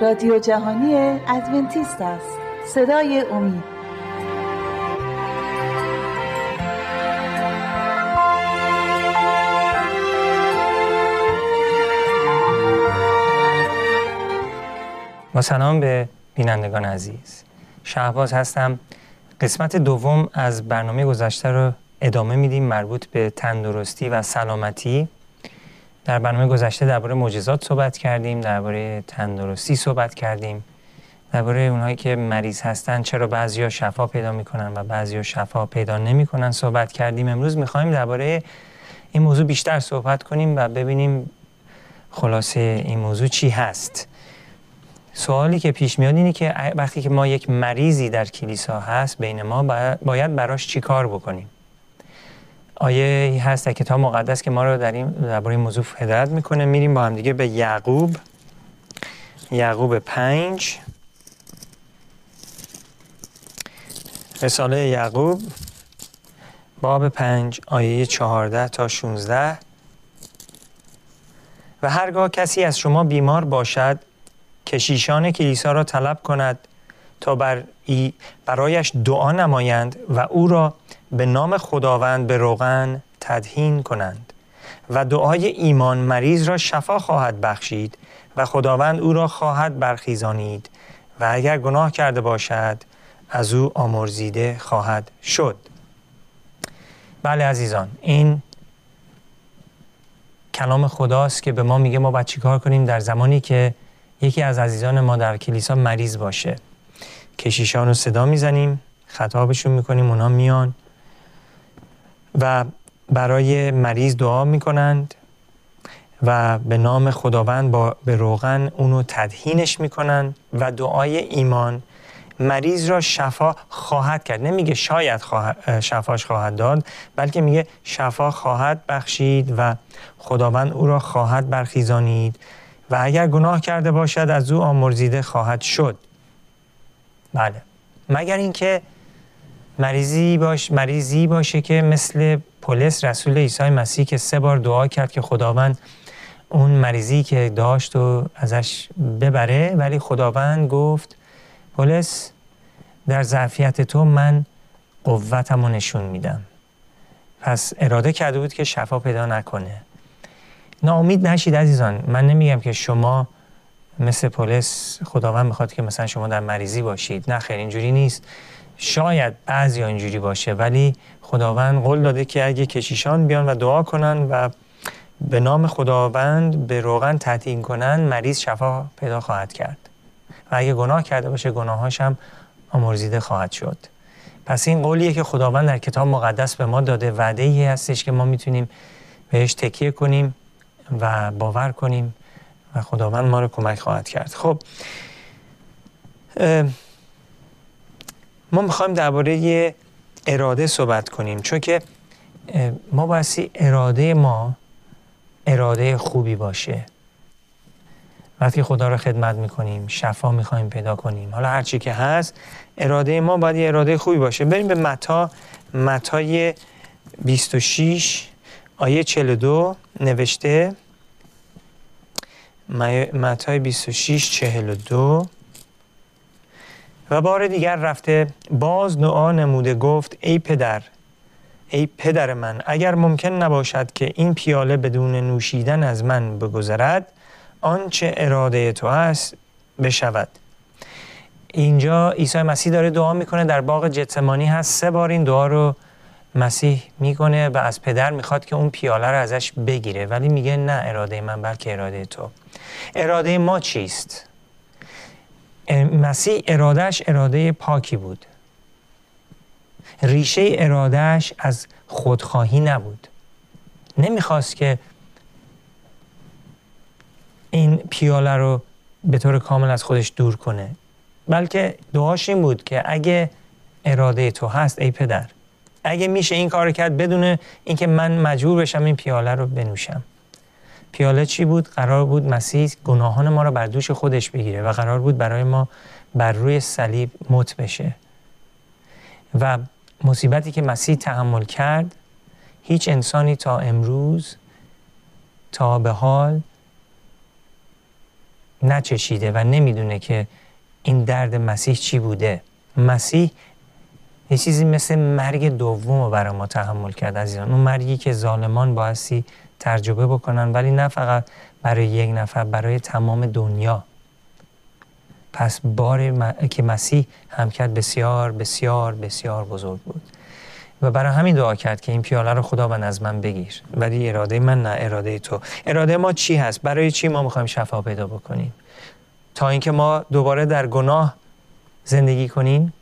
رادیو جهانی ادونتیست است. صدای امید. با سلام به بینندگان عزیز. شهباز هستم. قسمت دوم از برنامه گذشته رو ادامه میدیم مربوط به تندرستی و سلامتی. در برنامه گذشته درباره معجزات صحبت کردیم درباره تندرستی صحبت کردیم درباره اونهایی که مریض هستن چرا بعضیا شفا پیدا می‌کنن و بعضیا شفا پیدا نمی‌کنن صحبت کردیم. امروز می‌خوایم درباره این موضوع بیشتر صحبت کنیم و ببینیم خلاصه این موضوع چی هست. سوالی که پیش میاد اینه که وقتی که ما یک مریضی در کلیسا هست بین ما باید براش چی کار بکنیم؟ آیه هست در کتاب مقدس که ما رو در این درباره موضوع هدایت می‌کنه. میریم با هم دیگه به یعقوب. یعقوب پنج. رساله یعقوب باب پنج آیه چهارده تا 16 و هرگاه کسی از شما بیمار باشد کشیشان کلیسا را طلب کند تا بر ای برایش دعا نمایند و او را به نام خداوند به روغن تدهین کنند و دعای ایمان مریض را شفا خواهد بخشید و خداوند او را خواهد برخیزانید و اگر گناه کرده باشد از او آمرزیده خواهد شد. بله عزیزان این کلام خداست که به ما میگه ما باید چیکار کنیم در زمانی که یکی از عزیزان ما در کلیسا مریض باشه. کشیشان رو صدا می‌زنیم خطابشون می‌کنیم اونا میان و برای مریض دعا می‌کنند و به نام خداوند با به روغن اونو تدهینش می‌کنند و دعای ایمان مریض را شفا خواهد کرد. نمیگه شاید شفاش خواهد داد بلکه میگه شفا خواهد بخشید و خداوند او را خواهد برخیزانید و اگر گناه کرده باشد از او آمرزیده خواهد شد. بله. مگر اینکه مریضی باش مریضی باشه که مثل پولس رسول عیسی مسیح که سه بار دعا کرد که خداوند اون مریضی که داشت و ازش ببره ولی خداوند گفت پولس در ظرفیت تو من قوتم نشون میدم. پس اراده کرده بود که شفا پیدا نکنه. ناامید نشید عزیزان. من نمیگم که شما مثل پلیس خداوند می‌خواد که مثلا شما در مریضی باشید. نه خیر اینجوری نیست. شاید بعضی اینجوری باشه ولی خداوند قول داده که اگه کشیشان بیان و دعا کنن و به نام خداوند به روغن تطیین کنن مریض شفا پیدا خواهد کرد. و اگه گناه کرده باشه گناهاش هم آمرزیده خواهد شد. پس این قولیه که خداوند در کتاب مقدس به ما داده وعده ای هستش که ما می‌تونیم بهش تکیه کنیم و باور کنیم. و خداوند ما رو کمک خواهد کرد. خب ما می‌خوایم درباره اراده صحبت کنیم چون که ما بایستی اراده ما اراده خوبی باشه. وقتی خدا رو خدمت می‌کنیم شفا می‌خوایم پیدا کنیم. حالا هرچی که هست اراده ما باید یه اراده خوبی باشه. بریم به متا متای 26 آیه 42 نوشته متای 26 42 و بار دیگر رفته باز دعا نموده گفت ای پدر ای پدر من اگر ممکن نباشد که این پیاله بدون نوشیدن از من بگذرد آنچه اراده تو است بشود. اینجا عیسی مسیح داره دعا می‌کنه در باغ جتسمانی هست. سه بار این دعا رو مسیح می‌کنه و از پدر می‌خواد که اون پیاله رو ازش بگیره ولی میگه نه اراده من بلکه اراده تو. اراده ما چیست؟ مسیح ارادهش اراده پاکی بود. ریشه ارادهش از خودخواهی نبود. نمی‌خواست که این پیاله رو به طور کامل از خودش دور کنه. بلکه دعاش این بود که اگه اراده تو هست ای پدر اگه میشه این کار کرد بدون اینکه من مجبور بشم این پیاله رو بنوشم. پیاله چی بود؟ قرار بود مسیح گناهان ما رو بر دوش خودش بگیره و قرار بود برای ما بر روی صلیب مت بشه. و مصیبتی که مسیح تحمل کرد هیچ انسانی تا امروز تا به حال نچشیده و نمی‌دونه که این درد مسیح چی بوده. مسیح یه چیزی مثل مرگ دوم رو برای ما تحمل کرد عزیزان. اون مرگی که ظالمان بایستی تجربه بکنن ولی نه فقط برای یک نفر برای تمام دنیا. پس بار که مسیح هم کرد بسیار بسیار بسیار بزرگ بود. و برای همین دعا کرد که این پیاله رو خداوند از من بگیر. ولی اراده من نه اراده تو. اراده ما چی هست؟ برای چی ما می‌خوایم شفا پیدا بکنیم؟ تا اینکه ما دوباره در گناه زندگی کنیم؟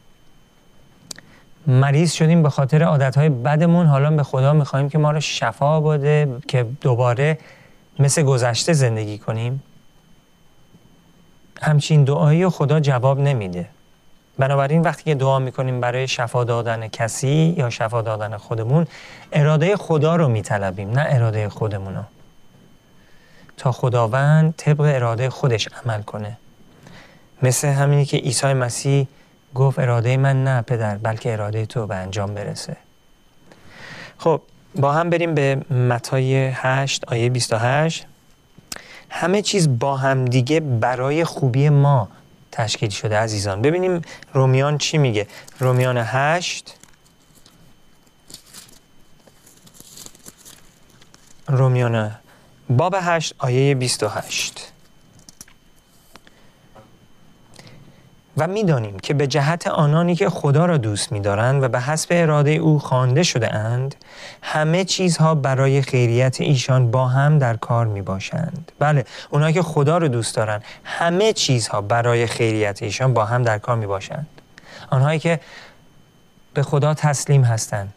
مریض شدیم به خاطر عادتهای بدمون. حالا به خدا می‌خوایم که ما رو شفا بده که دوباره مثل گذشته زندگی کنیم. همچین دعایی خدا جواب نمیده. بنابراین وقتی که دعا می‌کنیم برای شفا دادن کسی یا شفا دادن خودمون اراده خدا رو میطلبیم نه اراده خودمون رو. تا خداوند طبق اراده خودش عمل کنه. مثل همینی که عیسی مسیح گفت اراده من نه پدر بلکه اراده تو به انجام برسه. خب با هم بریم به متای 8 آیه 28 همه چیز با هم دیگه برای خوبی ما تشکیل شده عزیزان. ببینیم رومیان چی میگه. رومیان 8 رومیان باب 8 آیه 28 و می‌دانیم که به جهت آنانی که خدا را دوست می‌دارند و به حسب اراده او خوانده شده اند همه چیزها برای خیریت ایشان با هم در کار می باشند بله اونایی که خدا رو دوست دارن همه چیزها برای خیریت ایشان با هم در کار می باشند آنهایی که به خدا تسلیم هستند.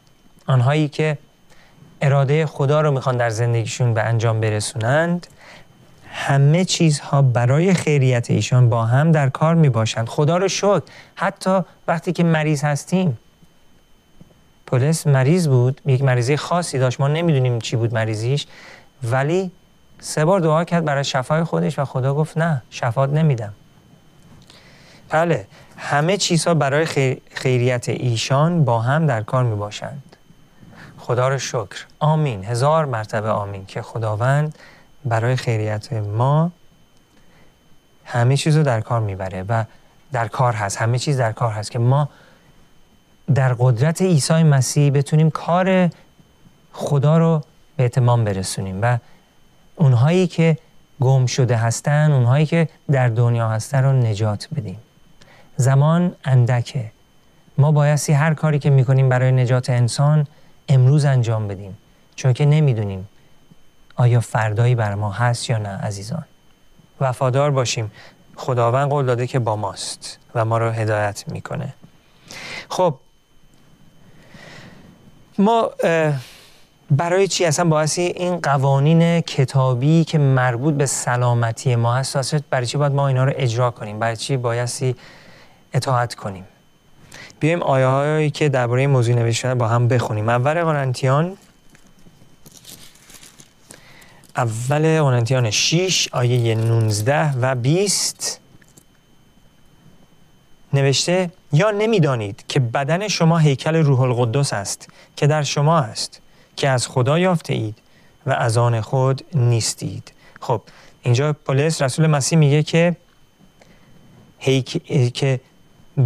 آنهایی که اراده خدا رو می‌خوان در زندگیشون به انجام برسونند. همه چیزها برای خیریت ایشان با هم در کار می باشند خدا رو شد حتی وقتی که مریض هستیم. پولس مریض بود. یک مریضی خاصی داشت. ما نمی‌دونیم چی بود مریضیش. ولی سه بار دعا کرد برای شفای خودش و خدا گفت نه شفات نمیدم. بله همه چیزها برای خیریت ایشان با هم در کار می باشند. خدا رو شکر. آمین. هزار مرتبه آمین. که خداوند برای خیریت ما همه چیز رو در کار می‌بره و در کار هست. همه چیز در کار هست که ما در قدرت عیسی مسیح بتونیم کار خدا رو به اتمام برسونیم و اونهایی که گم شده هستن اونهایی که در دنیا هستن رو نجات بدیم. زمان اندکه. ما بایستی هر کاری که می‌کنیم برای نجات انسان امروز انجام بدیم. چون که نمی‌دونیم آیا فردایی بر ما هست یا نه عزیزان؟ وفادار باشیم. خداوند قول داده که با ماست و ما رو هدایت می‌کنه. خب ما برای چی اصلا باعثی این قوانین کتابی که مربوط به سلامتی ما هست برای چی باید ما اینا رو اجرا کنیم؟ برای چی بایستی اطاعت کنیم؟ بیایم آیه هایی که درباره موضوع نوشته با هم بخونیم. اول قرنتیان اول قرنتیان 6 آیه 19 و 20 نوشته یا نمی‌دانید که بدن شما هیکل روح القدس است که در شما است که از خدا یافته اید و از آن خود نیستید. خب اینجا پولس رسول مسیح میگه که هیک... که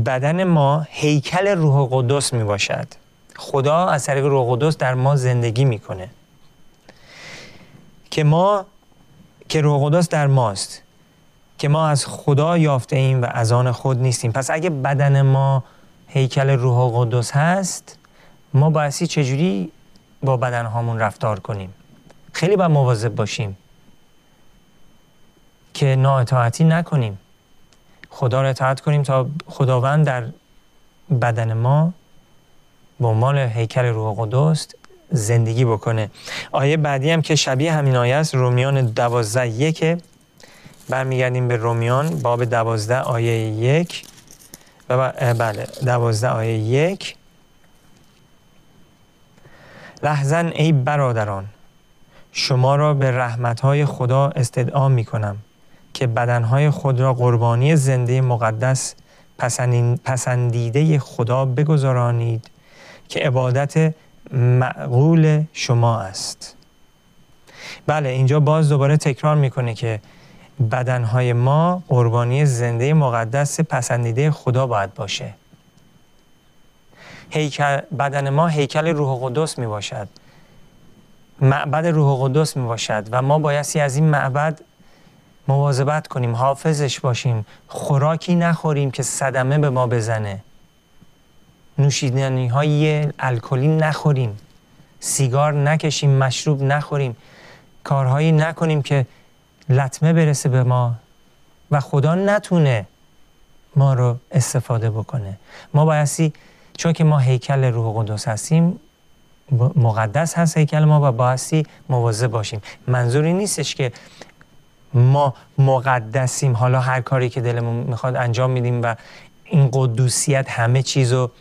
بدن ما هیکل روح قدس می باشد خدا از طریق روح قدس در ما زندگی می‌کنه. که ما که روح قدس در ماست که ما از خدا یافته ایم و از آن خود نیستیم. پس اگه بدن ما هیکل روح قدس هست ما بایستی چجوری با بدن هامون رفتار کنیم؟ خیلی باید مواظب باشیم که نااطاعتی نکنیم. خدا را اطاعت کنیم تا خداوند در بدن ما به عنوان هیکل روح قدس زندگی بکنه. آیه بعدی هم که شبیه همین آیه است رومیان دوازده یک. برمیگردیم به رومیان باب دوازده آیه یک. و بله دوازده آیه یک. لحظن ای برادران شما را به رحمتهای خدا استدعا می کنم که بدنهای خود را قربانی زنده مقدس پسندیده خدا بگذارانید که عبادت معقول شما است. بله اینجا باز دوباره تکرار می‌کنه که بدنهای ما قربانی زنده مقدس پسندیده خدا باید باشه. هیکل بدن ما هیکل روح قدس می باشد معبد روح قدس می باشد و ما بایستی از این معبد مواظبت کنیم حافظش باشیم خوراکی نخوریم که صدمه به ما بزنه. نوشیدنی های الکلی نخوریم. سیگار نکشیم مشروب نخوریم. کارهایی نکنیم که لطمه برسه به ما و خدا نتونه ما رو استفاده بکنه. ما بایستی چون که ما هیکل روح قدس هستیم مقدس هست هیکل ما و بایستی مواظب باشیم. منظوری نیستش که ما مقدسیم. حالا هر کاری که دلمون می‌خواد انجام میدیم و این قدوسیت همه چیز رو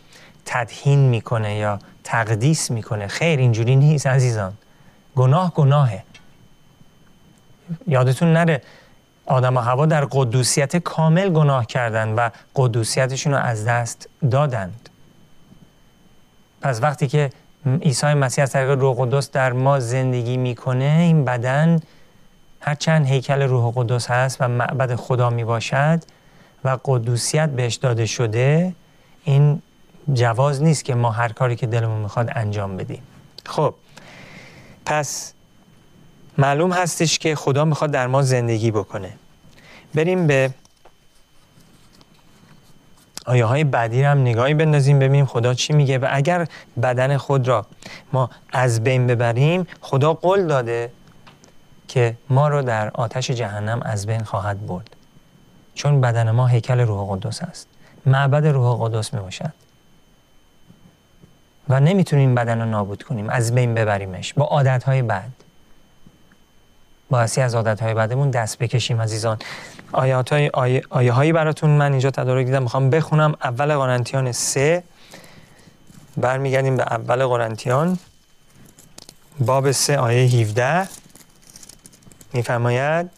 تدهین می‌کنه یا تقدیس می‌کنه. خیر اینجوری نیست عزیزان. گناه گناهه. یادتون نره آدم و هوا در قدوسیت کامل گناه کردن و قدوسیتشون رو از دست دادند. پس وقتی که عیسی مسیح از طریق روح قدس در ما زندگی می‌کنه این بدن هرچند هیکل روح قدس هست و معبد خدا می باشد و قدوسیت بهش داده شده این جواز نیست که ما هر کاری که دلمون می‌خواد انجام بدیم. خب پس معلوم هستش که خدا می‌خواد در ما زندگی بکنه. بریم به آیه های بعدی هم نگاهی بندازیم ببینیم خدا چی میگه. و اگر بدن خود را ما از بین ببریم خدا قول داده که ما رو در آتش جهنم از بین خواهد برد. چون بدن ما هیکل روح قدس است. معبد روح قدس می و نمی‌تونیم بدن رو نابود کنیم از بین ببریمش. با عادت های بد. باعثی از عادت های بدمون دست بکشیم عزیزان. آیات های آیه, آیه هایی براتون من اینجا تدارک دیدم. می‌خوام بخونم. اول قرنتیان سه. برمیگردیم به اول قرنتیان. باب سه آیه 17 میفرماید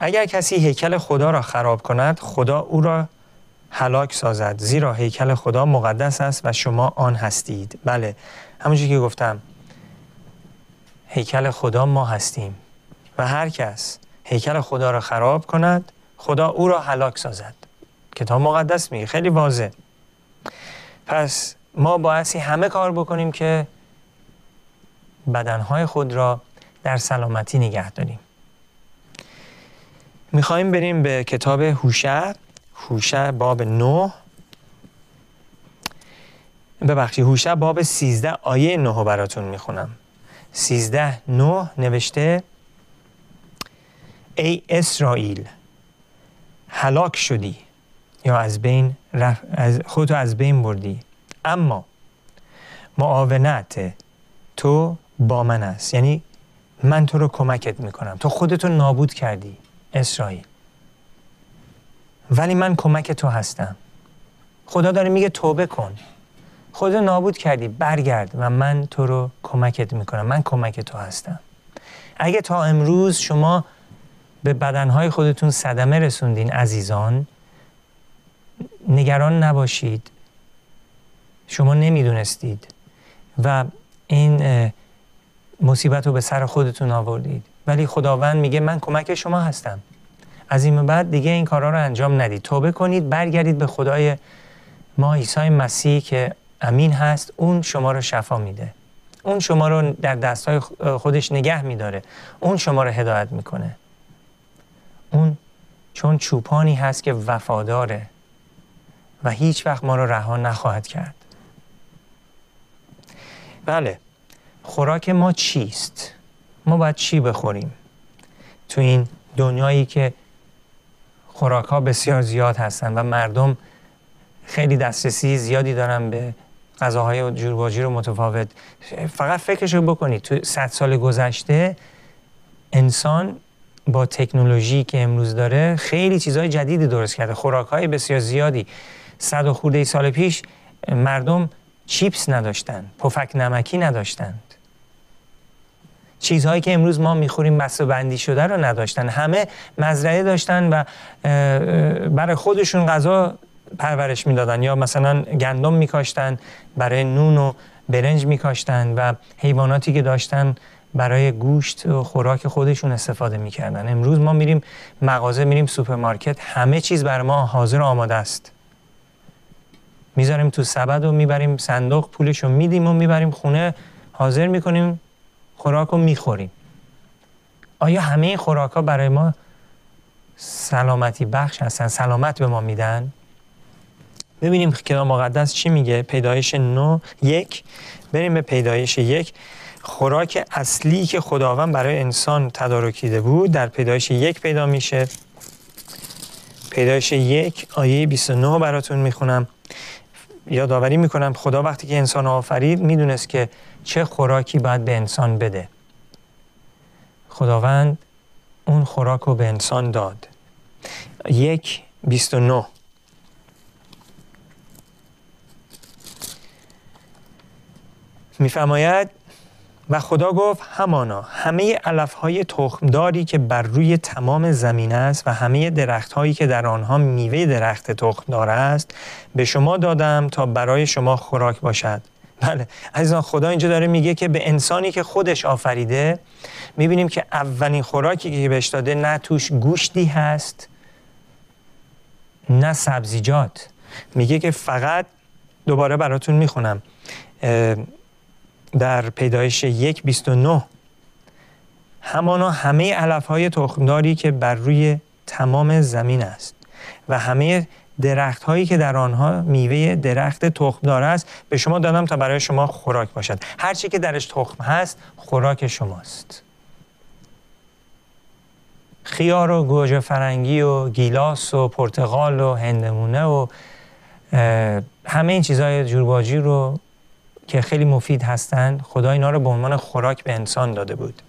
اگر کسی هیکل خدا را خراب کند خدا او را هلاک سازد. زیرا هیکل خدا مقدس است و شما آن هستید. بله همونجوری که گفتم هیکل خدا ما هستیم. و هر کس هیکل خدا را خراب کند خدا او را هلاک سازد. کتاب مقدس میگه خیلی واضح. پس ما بایستی همه کار بکنیم که بدنهای خود را در سلامتی نگه داریم. می‌خوایم بریم به کتاب هوشه هوشه باب 9 ببخشید هوشه باب 13 آیه 9 براتون می‌خونم. 13 9 نوشته ای اسرائیل هلاک شدی یا از بین رف... از خودتو از بین بردی. اما معاونت تو با من است. یعنی من تو رو کمکت می‌کنم. تو خودتو نابود کردی اسرائیل. ولی من کمک تو هستم. خدا داره میگه توبه کن. خدا نابود کردی برگرد و من تو رو کمکت می‌کنم. من کمک تو هستم. اگه تا امروز شما به بدنهای خودتون صدمه رسوندین عزیزان نگران نباشید. شما نمی‌دونستید و این مصیبت رو به سر خودتون آوردید. ولی خداوند میگه من کمک شما هستم. از این بعد دیگه این کارها رو انجام ندید. توبه کنید برگردید به خدای ما عیسی مسیح که امین هست. اون شما رو شفا میده. اون شما رو در دستای خودش نگه میداره. اون شما رو هدایت می‌کنه. اون چون چوپانی هست که وفاداره و هیچ وقت ما رو رها نخواهد کرد. بله. خوراک ما چیست؟ ما باید چی بخوریم؟ تو این دنیایی که خوراک ها بسیار زیاد هستن و مردم خیلی دسترسی زیادی دارن به غذاهای جورباجی رو متفاوت. فقط فکرشو بکنید تو صد سال گذشته انسان با تکنولوژی که امروز داره خیلی چیزهای جدیدی درست کرده. خوراک های بسیار زیادی. صد و خورده سال پیش مردم چیپس نداشتن پفک نمکی نداشتند چیزهایی که امروز ما می‌خوریم بسته بندی شده رو نداشتن. همه مزرعه داشتن و برای خودشون غذا پرورش می‌دادن. یا مثلا گندم میکاشتن برای نون و برنج میکاشتن و حیواناتی که داشتن برای گوشت و خوراک خودشون استفاده می‌کردن. امروز ما میریم مغازه میریم سوپرمارکت. همه چیز برای ما حاضر و آماده است. می‌ذاریم تو سبد و می‌بریم صندوق پولش رو میدیم و می‌بریم خونه. حاضر می‌کنیم خوراک رو می‌خوریم. آیا همه این خوراک ها برای ما سلامتی بخش هستن؟ سلامت به ما میدن؟ ببینیم کتاب مقدس چی میگه؟ پیدایش نو یک. بریم به پیدایش یک. خوراک اصلی که خداوند برای انسان تدارکیده بود در پیدایش یک پیدا میشه. پیدایش یک آیه 29 براتون می‌خونم. یادآوری می‌کنم خدا وقتی که انسان آفرید می‌دونست که چه خوراکی باید به انسان بده. خداوند اون خوراک رو به انسان داد. یک 29 میفرماید و خدا گفت همانا همه علف های تخمداری که بر روی تمام زمین است و همه درخت هایی که در آنها میوه درخت تخمدار است به شما دادم تا برای شما خوراک باشد. بله. عزیزان خدا اینجا داره میگه که به انسانی که خودش آفریده می‌بینیم که اولین خوراکی که بهش داده نه توش گوشتی هست نه سبزیجات. میگه که فقط دوباره براتون می‌خونم. در پیدایش یک بیست و نه همانا همه علف های تخمداری که بر روی تمام زمین است و همه درخت هایی که در آنها میوه درخت تخمدار است به شما دادم تا برای شما خوراک باشد. هر چی که درش تخم هست خوراک شماست. خیار و گوجه فرنگی و گیلاس و پرتقال و هندمونه و همه این چیزهای جورباجی رو که خیلی مفید هستند خدا اینا رو به عنوان خوراک به انسان داده بود.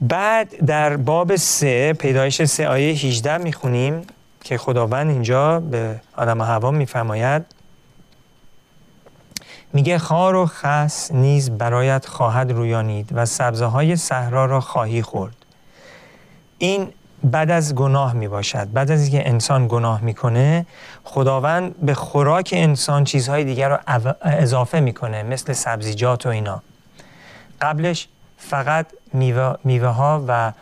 بعد در باب سه پیدایش سه آیه 18 می‌خونیم. که خداوند اینجا به آدم هوا میفرماید میگه خار و خس نیز برایت خواهد رویانید و سبزه های صحرا را خواهی خورد. این بعد از گناه می باشد بعد از اینکه انسان گناه می‌کنه خداوند به خوراک انسان چیزهای دیگر رو اضافه می‌کنه مثل سبزیجات و اینا. قبلش فقط میوه, میوه ها و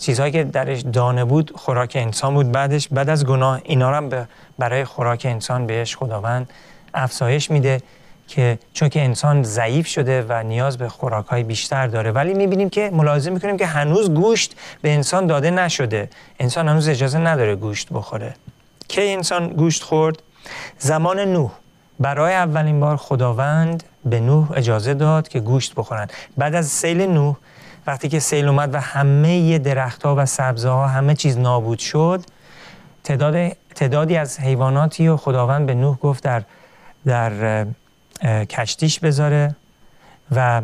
چیزهایی که درش دانه بود خوراک انسان بود. بعدش بعد از گناه اینا هم برای خوراک انسان بهش خداوند افزایش میده که چون که انسان ضعیف شده و نیاز به خوراک های بیشتر داره. ولی می‌بینیم که ملاحظه می‌کنیم که هنوز گوشت به انسان داده نشده. انسان هنوز اجازه نداره گوشت بخوره. که انسان گوشت خورد؟ زمان نوح. برای اولین بار خداوند به نوح اجازه داد که گوشت بخورن بعد از سیل نوح وقتی که سیل اومد و همه درختها و سبزه ها همه چیز نابود شد تعداد تعدادی از حیواناتی و خداوند به نوح گفت در در کشتیش بذاره و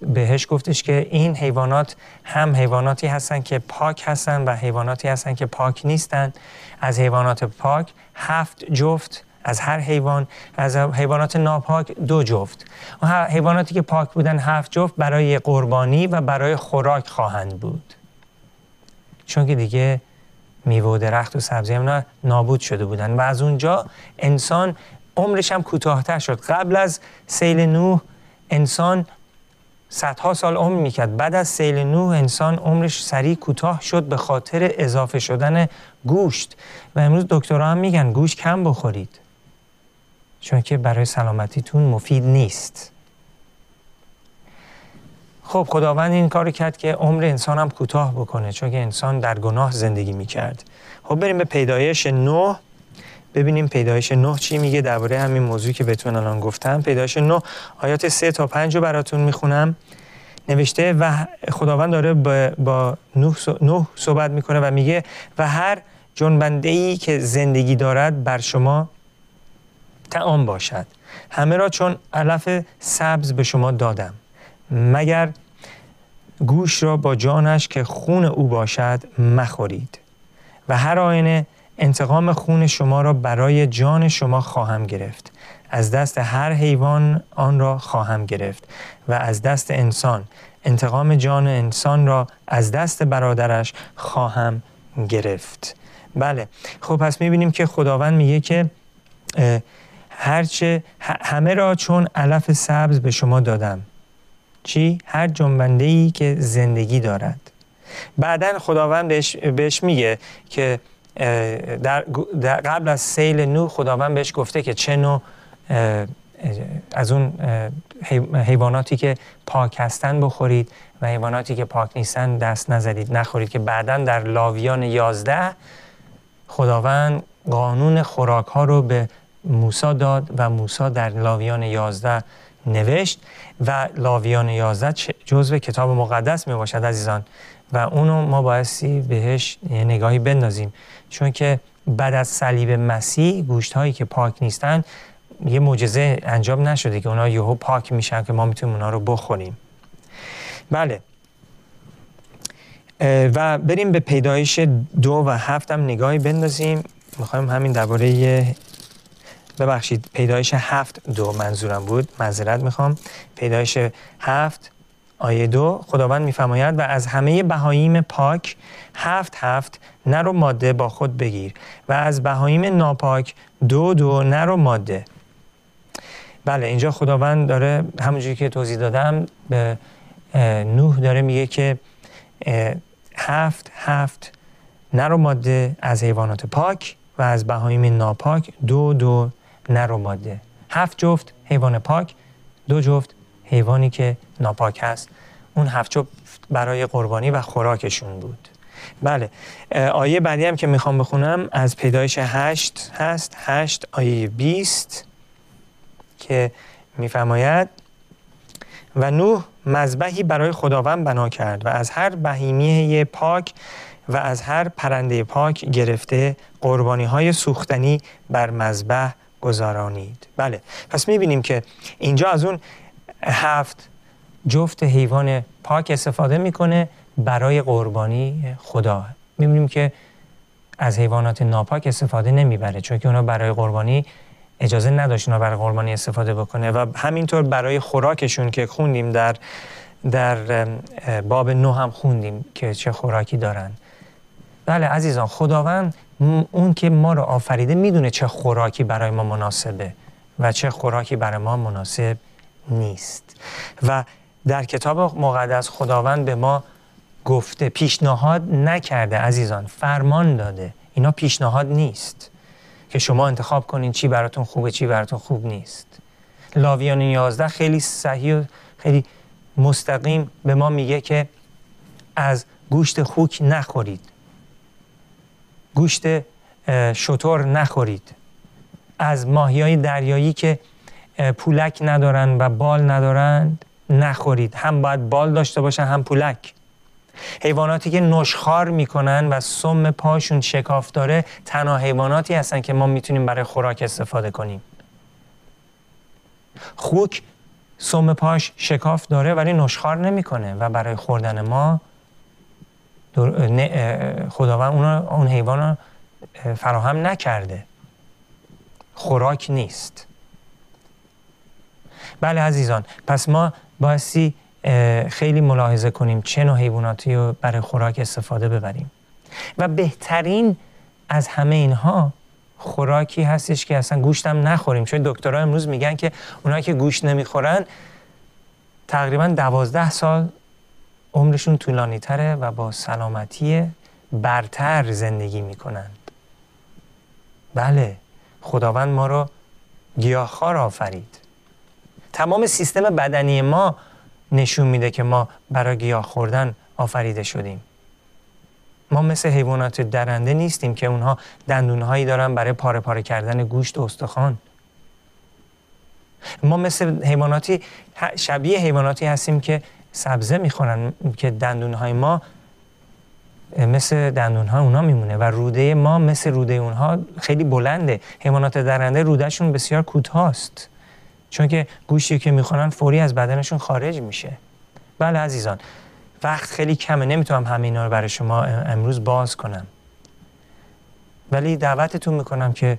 بهش گفتش که این حیوانات هم حیواناتی هستن که پاک هستن و حیواناتی هستن که پاک نیستن. از حیوانات پاک هفت جفت از هر حیوان از حیوانات ناپاک دو جفت. و حیواناتی که پاک بودن هفت جفت برای قربانی و برای خوراک خواهند بود. چون که دیگه میوه و درخت و سبزی هم نابود شده بودن و از اونجا انسان عمرش هم کوتاهتر شد. قبل از سیل نوح انسان صدها سال عمر می‌کرد. بعد از سیل نوح انسان عمرش سریع کوتاه شد به خاطر اضافه شدن گوشت. و امروز دکترها هم میگن گوشت کم بخورید. چون که برای سلامتیتون مفید نیست. خب خداوند این کار کرد که عمر انسان هم کوتاه بکنه چون که انسان در گناه زندگی می‌کرد. خب بریم به پیدایش نوح ببینیم پیدایش نه چی میگه درباره همین موضوعی که بهتون الان گفتم. پیدایش نه آیات سه تا پنج رو براتون می‌خونم. نوشته و خداوند داره با نه صحبت می‌کنه و میگه و هر جنبنده ای که زندگی دارد بر شما تعام باشد. همه را چون علف سبز به شما دادم. مگر گوش را با جانش که خون او باشد مخورید. و هر آینه انتقام خون شما را برای جان شما خواهم گرفت. از دست هر حیوان آن را خواهم گرفت. و از دست انسان انتقام جان انسان را از دست برادرش خواهم گرفت. بله خب پس می‌بینیم که خداوند میگه که هرچه همه را چون علف سبز به شما دادم چی؟ هر جنبنده ای که زندگی دارد بعدا خداوند بهش, میگه که در, قبل از سیل نو خداوند بهش گفته که چه نوع از اون حیواناتی که پاک هستن بخورید و حیواناتی که پاک نیستن دست نزدید نخورید که بعدا در لاویان یازده خداوند قانون خوراک ها رو به موسا داد و موسا در لاویان یازده نوشت و لاویان یازده جزو کتاب مقدس می باشد عزیزان. و اونو ما بایستی بهش نگاهی بندازیم. چون که بعد از صلیب مسیح گوشت هایی که پاک نیستن یه معجزه انجام نشده که اونا یهو پاک میشن که ما می‌تونیم اونا رو بخوریم بله. و بریم به پیدایش دو و هفت هم نگاهی بندازیم. می‌خوایم همین درباره ببخشید پیدایش هفت دو منظورم بود. معذرت می‌خوام. پیدایش هفت آیه دو خداوند میفرماید و از همه بهاییم پاک هفت هفت نر و ماده با خود بگیر و از بهاییم ناپاک دو دو نر و ماده. بله اینجا خداوند داره همونجوری که توضیح دادم به نوح داره میگه که هفت هفت نر و ماده از حیوانات پاک و از بهاییم ناپاک دو دو نر و ماده هفت جفت حیوان پاک دو جفت حیوانی که ناپاک هست. اون هفت جفت برای قربانی و خوراکشون بود. بله آیه بعدی هم که می‌خوام بخونم از پیدایش هشت هست. هشت آیه بیست که میفرماید و نوح مذبحی برای خداوند بنا کرد و از هر بهیمیه پاک و از هر پرنده پاک گرفته قربانی های سوختنی بر مذبح گذارانید بله. پس می‌بینیم که اینجا از اون هفت جفت حیوان پاک استفاده می‌کنه برای قربانی خدا. می‌بینیم که از حیوانات ناپاک استفاده نمی‌بره چون که اونا برای قربانی اجازه نداشت اونا برای قربانی استفاده بکنه. و همینطور برای خوراکشون که خوندیم در در باب نو هم خوندیم که چه خوراکی دارن. بله عزیزان خداوند اون که ما رو آفریده می‌دونه چه خوراکی برای ما مناسبه و چه خوراکی برای ما مناسب نیست. و در کتاب مقدس خداوند به ما گفته پیشنهاد نکرده عزیزان فرمان داده. اینا پیشنهاد نیست که شما انتخاب کنین چی براتون خوبه چی براتون خوب نیست. لاویان 11 خیلی صحیح و خیلی مستقیم به ما میگه که از گوشت خوک نخورید. گوشت شطور نخورید. از ماهی های دریایی که پولک ندارن و بال ندارند نخورید. هم باید بال داشته باشن هم پولک. حیواناتی که نشخار می‌کنن و سم پاشون شکاف داره تنها حیواناتی هستن که ما می‌تونیم برای خوراک استفاده کنیم. خوک سم پاش شکاف داره ولی نشخار نمی‌کنه و برای خوردن ما خداوند اون, اون حیوان رو فراهم نکرده. خوراک نیست. بله عزیزان پس ما بایستی خیلی ملاحظه کنیم چه نوع حیواناتی رو برای خوراک استفاده ببریم. و بهترین از همه اینها خوراکی هستش که اصلا گوشتم نخوریم. چون دکترها امروز میگن که اونایی که گوشت نمی‌خورن تقریبا دوازده سال عمرشون طولانی تره و با سلامتی برتر زندگی می‌کنند. بله خداوند ما رو گیاهخوار آفرید. تمام سیستم بدنی ما نشون میده که ما برای گیاه خوردن آفریده شدیم. ما مثل حیوانات درنده نیستیم که اونها دندونهایی دارن برای پاره پاره کردن گوشت و استخوان. ما مثل حیواناتی شبیه حیواناتی هستیم که سبزه می‌خورن که دندونهای ما مثل دندونها اونا میمونه و روده ما مثل روده اونها خیلی بلنده. حیوانات درنده رودهشون بسیار کوتاست چون که گوشتی که می‌خورن فوری از بدنشون خارج میشه. بله عزیزان وقت خیلی کمه نمی‌تونم همه اینا رو برای شما امروز باز کنم. ولی دعوتتون می‌کنم که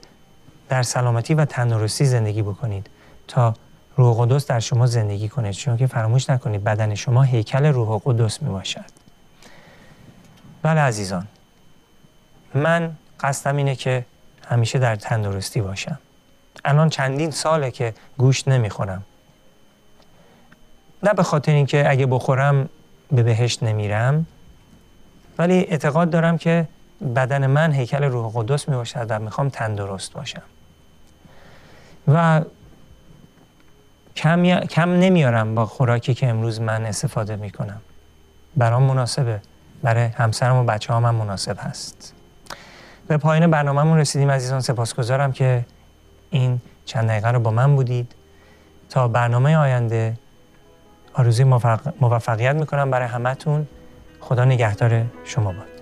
در سلامتی و تندرستی زندگی بکنید تا روح قدس در شما زندگی کنه. چون که فراموش نکنید بدن شما هیکل روح قدس می باشد بله عزیزان من قصدم اینه که همیشه در تندرستی باشم. الان چندین ساله که گوشت نمی‌خورم. نه به خاطر اینکه اگه بخورم به بهشت نمیرم ولی اعتقاد دارم که بدن من هیکل روح قدس می باشد و می‌خوام تندرست باشم. و کم, کم نمیارم با خوراکی که امروز من استفاده می‌کنم. برام مناسبه. برای همسرم و بچه ها من مناسب هست. به پایین برنامهمون رسیدیم عزیزان. سپاسگزارم که این چند دقیقه رو با من بودید. تا برنامه آینده آرزوی موفقیت می‌کنم برای همتون خدا نگهدار شما باد.